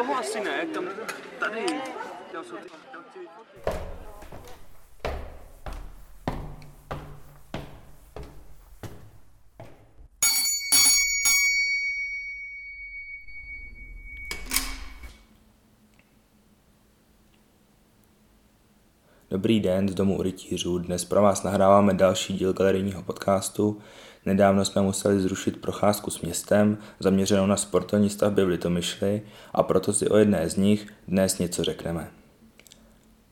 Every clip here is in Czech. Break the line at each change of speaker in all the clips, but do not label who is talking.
toho asi ne, tam tady.
Dobrý den z domu rytířů. Dnes pro vás nahráváme další díl galerijního podcastu. Nedávno jsme museli zrušit procházku s městem, zaměřenou na sportovní stavby v Litomyšli a proto si o jedné z nich dnes něco řekneme.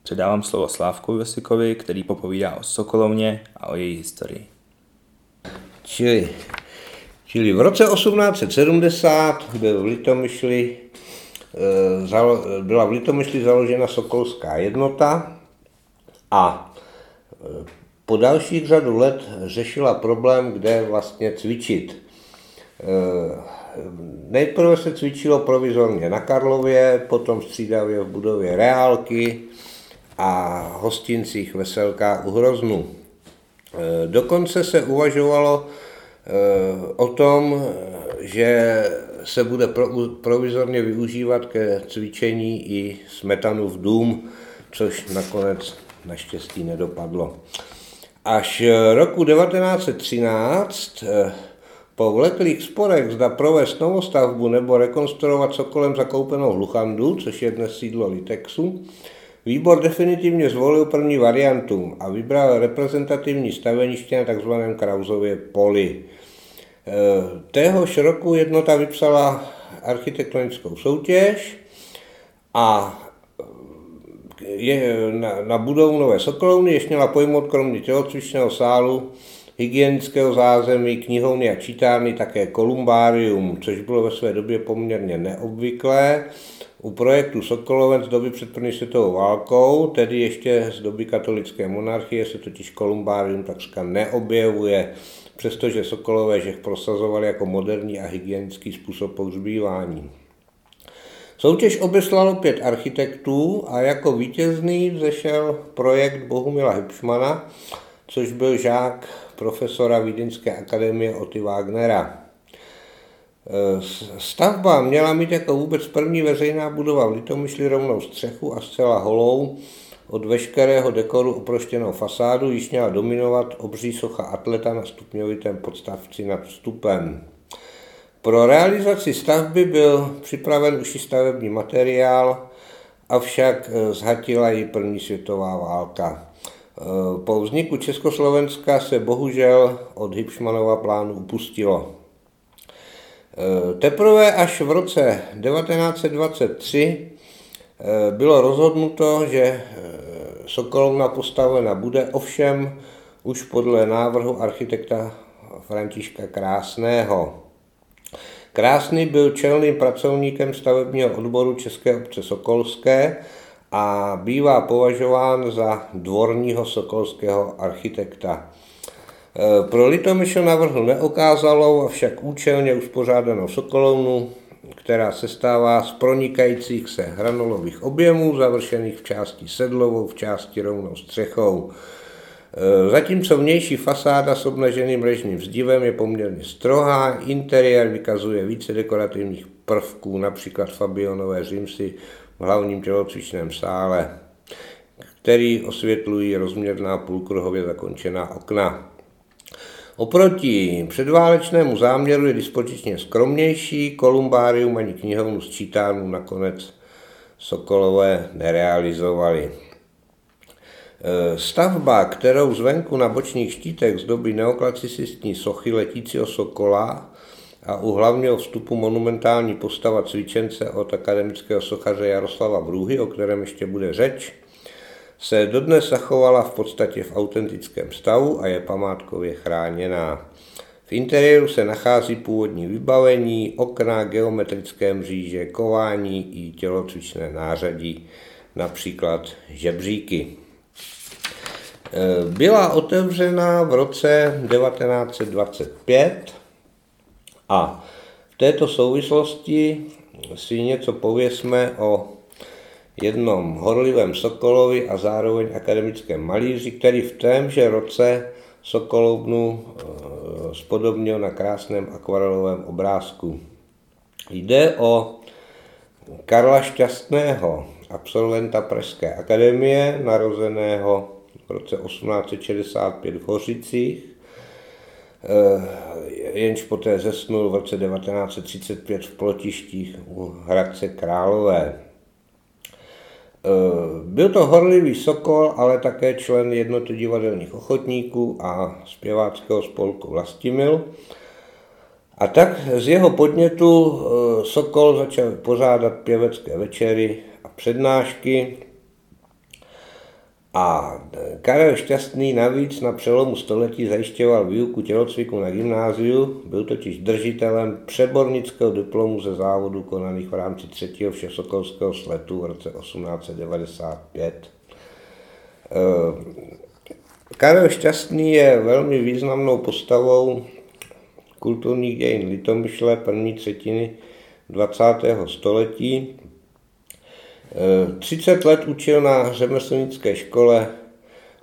Předávám slovo Slávkovi Vesikovi, který popovídá o Sokolovně a o její historii.
Čili, čili v roce 1870 byl v Litomyšli, eh, byla v Litomyšli založena Sokolská jednota, a e, po dalších řadu let řešila problém, kde vlastně cvičit. E, nejprve se cvičilo provizorně na Karlově, potom střídavě v budově Reálky a hostincích Veselká u Hroznu. E, dokonce se uvažovalo o tom, že se bude provizorně využívat ke cvičení i smetanův dům, což nakonec naštěstí nedopadlo. Až eh, roku 1913 eh, po vleklých sporech zda provést novostavbu nebo rekonstruovat Sokolem zakoupenou Hluchandu, což je dnes sídlo Litexu, výbor definitivně zvolil první variantu a vybral reprezentativní staveniště na tzv. Krauzově poli. Eh, téhož roku jednota vypsala architektonickou soutěž a je, na, na budovu Nové Sokolovny, ještě měla pojmout kromě tělocvičného sálu, hygienického zázemí, knihovny a čítárny také kolumbárium, což bylo ve své době poměrně neobvyklé. U projektu Sokoloven z doby před první světovou válkou, tedy ještě z doby katolické monarchie, se totiž kolumbárium takřka neobjevuje, přestože Sokolové žech prosazovali jako moderní a hygienický způsob pohřbívání. Soutěž obeslalo pět architektů a jako vítězný vzešel projekt Bohumila Hipšmana, což byl žák profesora Vídeňské akademie Oty Wagnera. Stavba měla mít jako vůbec první veřejná budova v Litomyšli rovnou střechu a zcela holou, od veškerého dekoru oproštěnou fasádu, již měla dominovat obří socha atleta na stupňovitém podstavci nad vstupem. Pro realizaci stavby byl připraven už i stavební materiál, avšak eh, zhatila ji první světová válka. Eh, po vzniku Československa se bohužel od Hipšmanova plánu upustilo. Eh, teprve až v roce 1923 bylo rozhodnuto, že Sokolovna postavena bude, ovšem už podle návrhu architekta Františka Krásného. Krásný byl čelným pracovníkem stavebního odboru České obce Sokolské a bývá považován za dvorního sokolského architekta. E, pro Litomyšl navrhl neokázalou, avšak účelně uspořádanou sokolovnu, která se stává z pronikajících se hranolových objemů, završených v části sedlovou, v části rovnou střechou. Eh, zatímco vnější fasáda s obnaženým režním zdivem je poměrně strohá, interiér vykazuje více dekorativních prvků, například Fabionové římsy v hlavním tělocvičném sále, který osvětlují rozměrná půlkruhově zakončená okna. Oproti předválečnému záměru je dispozičně skromnější, kolumbárium ani knihovnu s čítárnu nakonec Sokolové nerealizovali. Eh, stavba, kterou zvenku na bočních štítech zdobí neoklasicistní sochy letícího sokola a u hlavního vstupu monumentální postava cvičence od akademického sochaře Jaroslava Vrůhy, o kterém ještě bude řeč, se dodnes zachovala v podstatě v autentickém stavu a je památkově chráněná. V interiéru se nachází původní vybavení, okna, geometrické mříže, kování i tělocvičné nářadí, například žebříky. Eh, byla otevřena v roce 1925 a v této souvislosti si něco pověsme o jednom horlivém Sokolovi a zároveň akademickém malíři, který v témže roce Sokolovnu eh, spodobnil na krásném akvarelovém obrázku. Jde o Karla Šťastného, absolventa Pražské akademie, narozeného v roce 1865 v Hořicích, eh, jenž poté zesnul v roce 1935 v Plotištích u Hradce Králové. Eh, byl to horlivý sokol, ale také člen jednoty divadelních ochotníků a zpěváckého spolku Vlastimil. A tak z jeho podnětu eh, Sokol začal pořádat pěvecké večery přednášky. A Karel Šťastný navíc na přelomu století zajišťoval výuku tělocviku na gymnáziu, byl totiž držitelem přebornického diplomu ze závodu konaných v rámci třetího všesokolského sletu v roce 1895. Eh, Karel Šťastný je velmi významnou postavou kulturních dějin Litomyšle první třetiny 20. století. 30 let učil na řemeslnické škole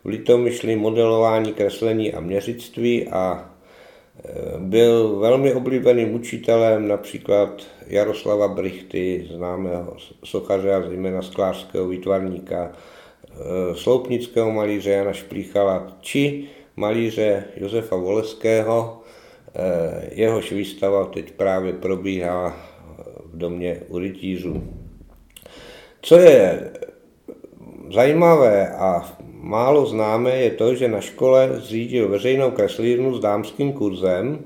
v Litomyšli modelování, kreslení a měřictví a e, byl velmi oblíbeným učitelem například Jaroslava Brichty, známého sochaře a zejména sklářského výtvarníka, e, sloupnického malíře Jana Šplíchala či malíře Josefa Voleského, Eh, jehož výstava teď právě probíhá v domě u rytířů. Co je zajímavé a málo známé je to, že na škole zřídil veřejnou kreslírnu s dámským kurzem,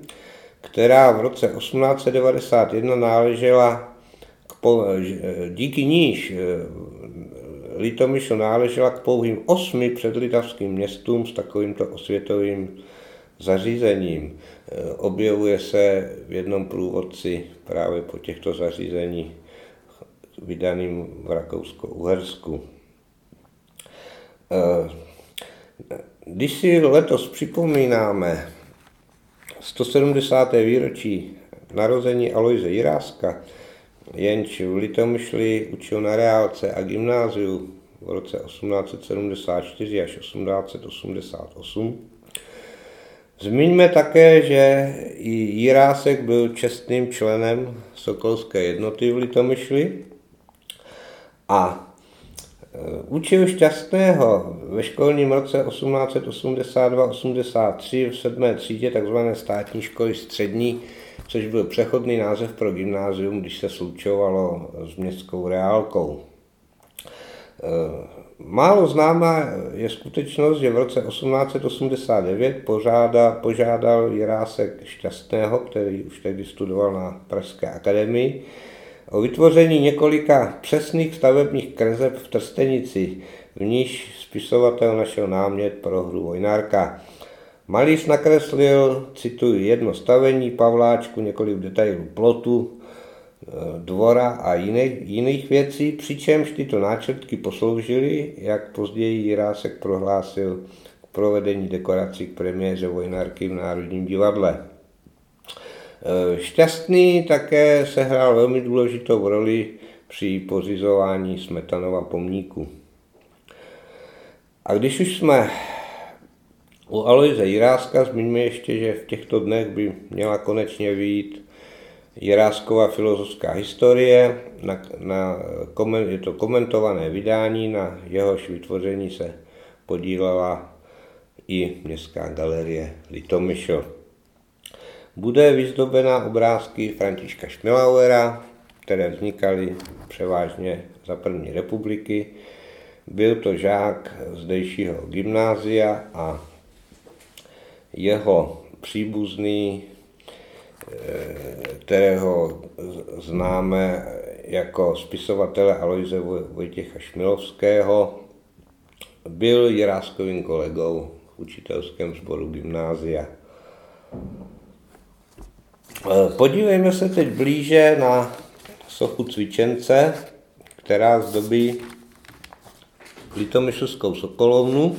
která v roce 1891 náležela k po, díky níž eh, Litomyšl náležela k pouhým osmi předlitavským městům s takovýmto osvětovým zařízením. Eh, objevuje se v jednom průvodci právě po těchto zařízení vydaným v Rakousko-Uhersku. Eh, když si letos připomínáme 170. výročí narození Aloise Jiráska, jenž v Litomyšli učil na reálce a gymnáziu v roce 1874 až 1888, Zmiňme také, že i Jirásek byl čestným členem Sokolské jednoty v Litomyšli a e, učil Šťastného ve školním roce 1882-83 v sedmé třídě tzv. státní školy střední, což byl přechodný název pro gymnázium, když se slučovalo s městskou reálkou. E, Málo známá je skutečnost, že v roce 1889 požáda, požádal Jirásek Šťastného, který už tehdy studoval na Pražské akademii, o vytvoření několika přesných stavebních kreseb v Trstenici, v níž spisovatel našel námět pro hru Vojnárka. Malíř nakreslil, cituji, jedno stavení, Pavláčku, několik detailů plotu, dvora a jiných, jiných věcí, přičemž tyto náčrtky posloužily, jak později Jirásek prohlásil, k provedení dekorací k premiéře Vojnárky v Národním divadle. E, Šťastný také sehrál velmi důležitou roli při pořizování Smetanova pomníku. A když už jsme u Aloise Jiráska, zmiňme ještě, že v těchto dnech by měla konečně vyjít Jiráskova filozofská historie, na, na, je to komentované vydání, na jehož vytvoření se podílela i Městská galerie Litomyšl. Bude vyzdobená obrázky Františka Šmilauera, které vznikaly převážně za první republiky. Byl to žák zdejšího gymnázia a jeho příbuzný kterého známe jako spisovatele Aloise Vojtěcha Šmilovského, byl Jiráskovým kolegou v učitelském sboru gymnázia. Podívejme se teď blíže na sochu cvičence, která zdobí Litomyšlskou Sokolovnu.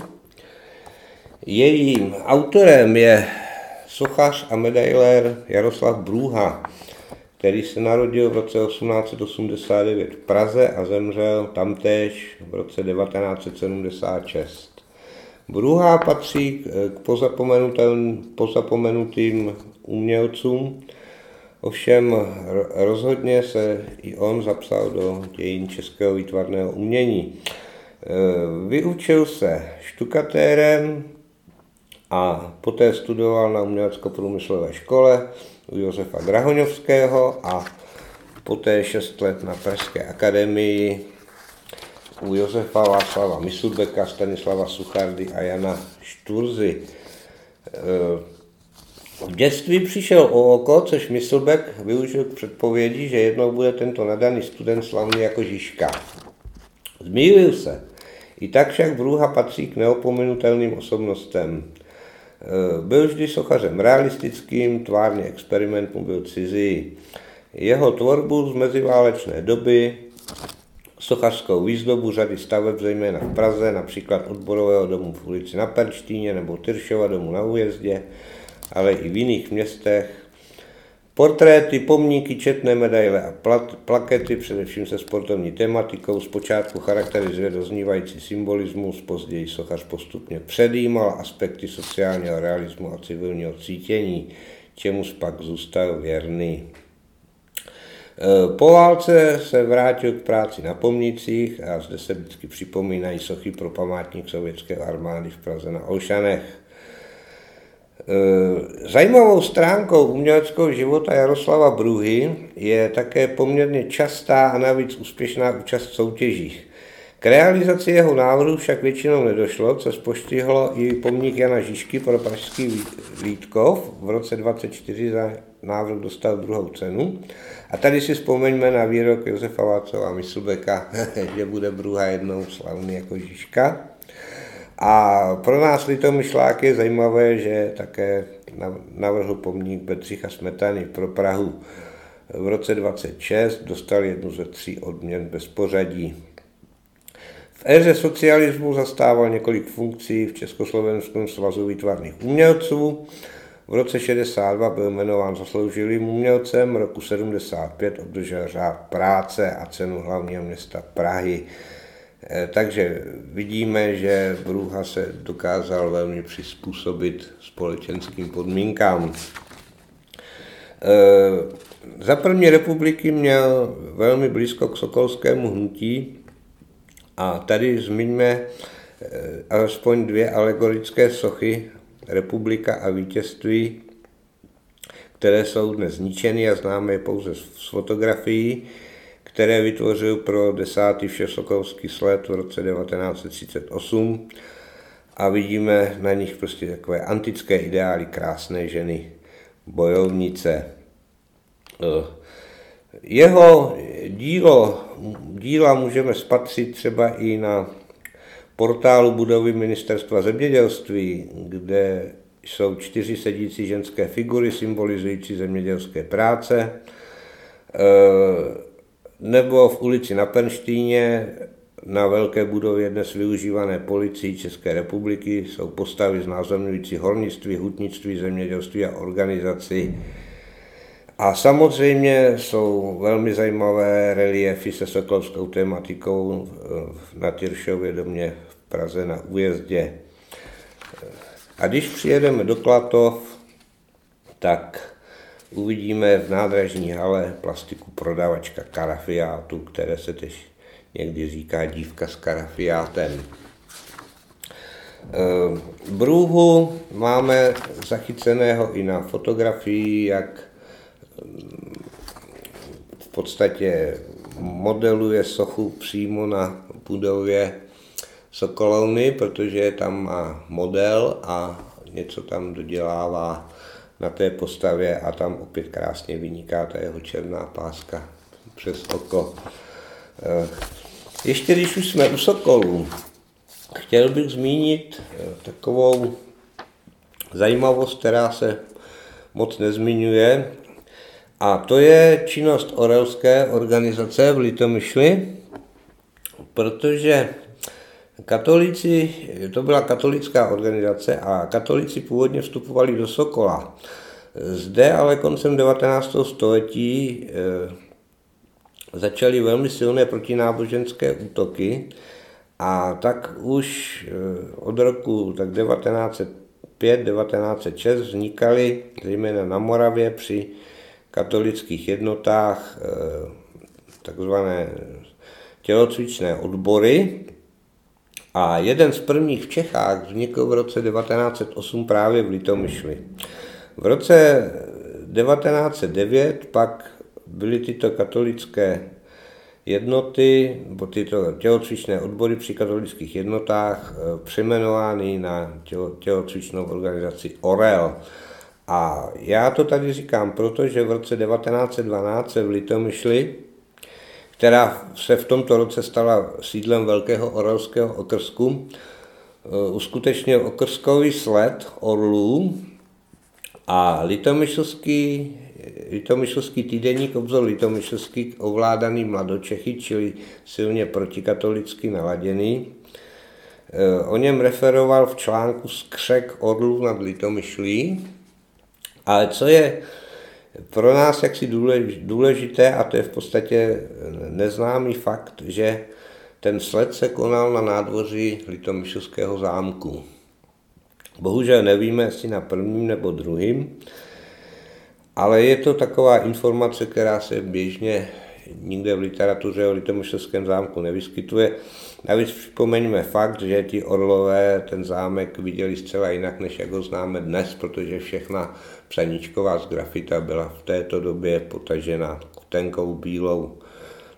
Jejím autorem je sochař a medailér Jaroslav Brůha, který se narodil v roce 1889 v Praze a zemřel tamtéž v roce 1976. Brůha patří k pozapomenutým, pozapomenutým umělcům Ovšem rozhodně se i on zapsal do dějin českého výtvarného umění. E, vyučil se štukatérem a poté studoval na umělecko-průmyslové škole u Josefa Drahoňovského a poté 6 let na Pražské akademii u Josefa Václava Misulbeka, Stanislava Suchardy a Jana Šturzy. V dětství přišel o oko, což Myslbek využil k předpovědi, že jednou bude tento nadaný student slavný jako Žižka. Zmýlil se. I tak však Brůha patří k neopomenutelným osobnostem. E, byl vždy sochařem realistickým, tvárně experiment mu byl cizí. Jeho tvorbu z meziválečné doby, sochařskou výzdobu řady staveb, zejména v Praze, například odborového domu v ulici na Perštíně nebo Tyršova domu na újezdě, ale i v jiných městech. Portréty, pomníky, četné medaile a plakety, především se sportovní tematikou, zpočátku charakterizuje doznívající symbolismus, později sochař postupně předjímal aspekty sociálního realismu a civilního cítění, čemu pak zůstal věrný. E, po válce se vrátil k práci na pomnicích a zde se vždycky připomínají sochy pro památník sovětské armády v Praze na Olšanech. Eh, zajímavou stránkou uměleckého života Jaroslava Bruhy je také poměrně častá a navíc úspěšná účast v soutěžích. K realizaci jeho návrhu však většinou nedošlo, což poštihlo i pomník Jana Žižky pro Pražský Lítkov. V roce 24 za návrh dostal druhou cenu. A tady si vzpomeňme na výrok Josefa Václava Myslbeka, že bude Bruha jednou slavný jako Žižka. A pro nás litomyšláky je zajímavé, že také navrhl pomník Bedřicha Smetany pro Prahu. V roce 26 dostal jednu ze tří odměn bez pořadí. V éře socialismu zastával několik funkcí v Československém svazu výtvarných umělců. V roce 62 byl jmenován zasloužilým umělcem, roku 75 obdržel řád práce a cenu hlavního města Prahy. Eh, takže vidíme, že Bruha se dokázal velmi přizpůsobit společenským podmínkám. Eh, za první republiky měl velmi blízko k sokolskému hnutí a tady zmiňme eh, alespoň dvě alegorické sochy Republika a vítězství, které jsou dnes zničeny a známe je pouze z fotografií které vytvořil pro desátý všesokovský sled v roce 1938 a vidíme na nich prostě takové antické ideály krásné ženy, bojovnice. Eh, jeho dílo, díla můžeme spatřit třeba i na portálu budovy Ministerstva zemědělství, kde jsou čtyři sedící ženské figury symbolizující zemědělské práce. Eh, nebo v ulici na Penštíně na velké budově dnes využívané policií České republiky jsou postavy znázorňující hornictví, hutnictví, zemědělství a organizaci. A samozřejmě jsou velmi zajímavé reliefy se sokolovskou tematikou na Tyršově domě v Praze na újezdě. A když přijedeme do Klatov, tak uvidíme v nádražní hale plastiku prodavačka karafiátu, které se tež někdy říká dívka s karafiátem. Eh, Brůhu máme zachyceného i na fotografii, jak mm, v podstatě modeluje sochu přímo na budově Sokolovny, protože tam má model a něco tam dodělává na té postavě a tam opět krásně vyniká ta jeho černá páska přes oko. Eh, ještě když už jsme u Sokolů, chtěl bych zmínit eh, takovou zajímavost, která se moc nezmiňuje, a to je činnost Orelské organizace v Litomyšli, protože Katolíci, to byla katolická organizace a katolíci původně vstupovali do Sokola. Zde ale koncem 19. století eh, začaly velmi silné protináboženské útoky a tak už eh, od roku tak 1905-1906 vznikaly zejména na Moravě při katolických jednotách takzvané tělocvičné odbory. A jeden z prvních v Čechách vznikl v roce 1908 právě v Litomyšli. V roce 1909 pak byly tyto katolické jednoty, nebo tyto tělocvičné odbory při katolických jednotách eh, přejmenovány na tělo, tělocvičnou organizaci OREL. A já to tady říkám, protože v roce 1912 se v Litomyšli, která se v tomto roce stala sídlem Velkého orelského okrsku, eh, uskutečnil okrskový sled orlů a litomyšlský Litomyšlský týdenník obzor Litomyšlský ovládaný mladočechy, čili silně protikatolicky naladěný. E, o něm referoval v článku Skřek orlů nad Litomyšlí, ale co je pro nás jaksi důležité, a to je v podstatě neznámý fakt, že ten sled se konal na nádvoří Litomyšlského zámku. Bohužel nevíme, jestli na prvním nebo druhým, ale je to taková informace, která se běžně nikde v literatuře o Litomyšlském zámku nevyskytuje. Navíc připomeňme fakt, že ti orlové ten zámek viděli zcela jinak, než jak ho známe dnes, protože všechna psaníčková grafita byla v této době potažena tenkou bílou,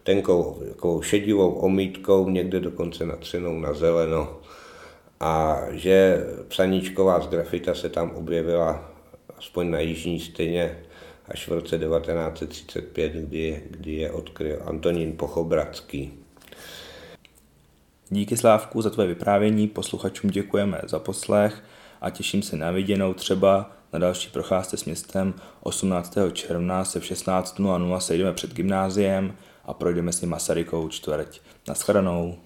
tenkou takovou šedivou omítkou, někde dokonce natřenou na zeleno. A že psaníčková z grafita se tam objevila aspoň na jižní stěně až v roce 1935, kdy, kdy je odkryl Antonín Pochobradský.
Díky Slávku za tvoje vyprávění, posluchačům děkujeme za poslech a těším se na viděnou třeba na další procházce s městem 18. června se v 16.00 sejdeme před gymnáziem a projdeme si Masarykovou čtvrť. Naschledanou.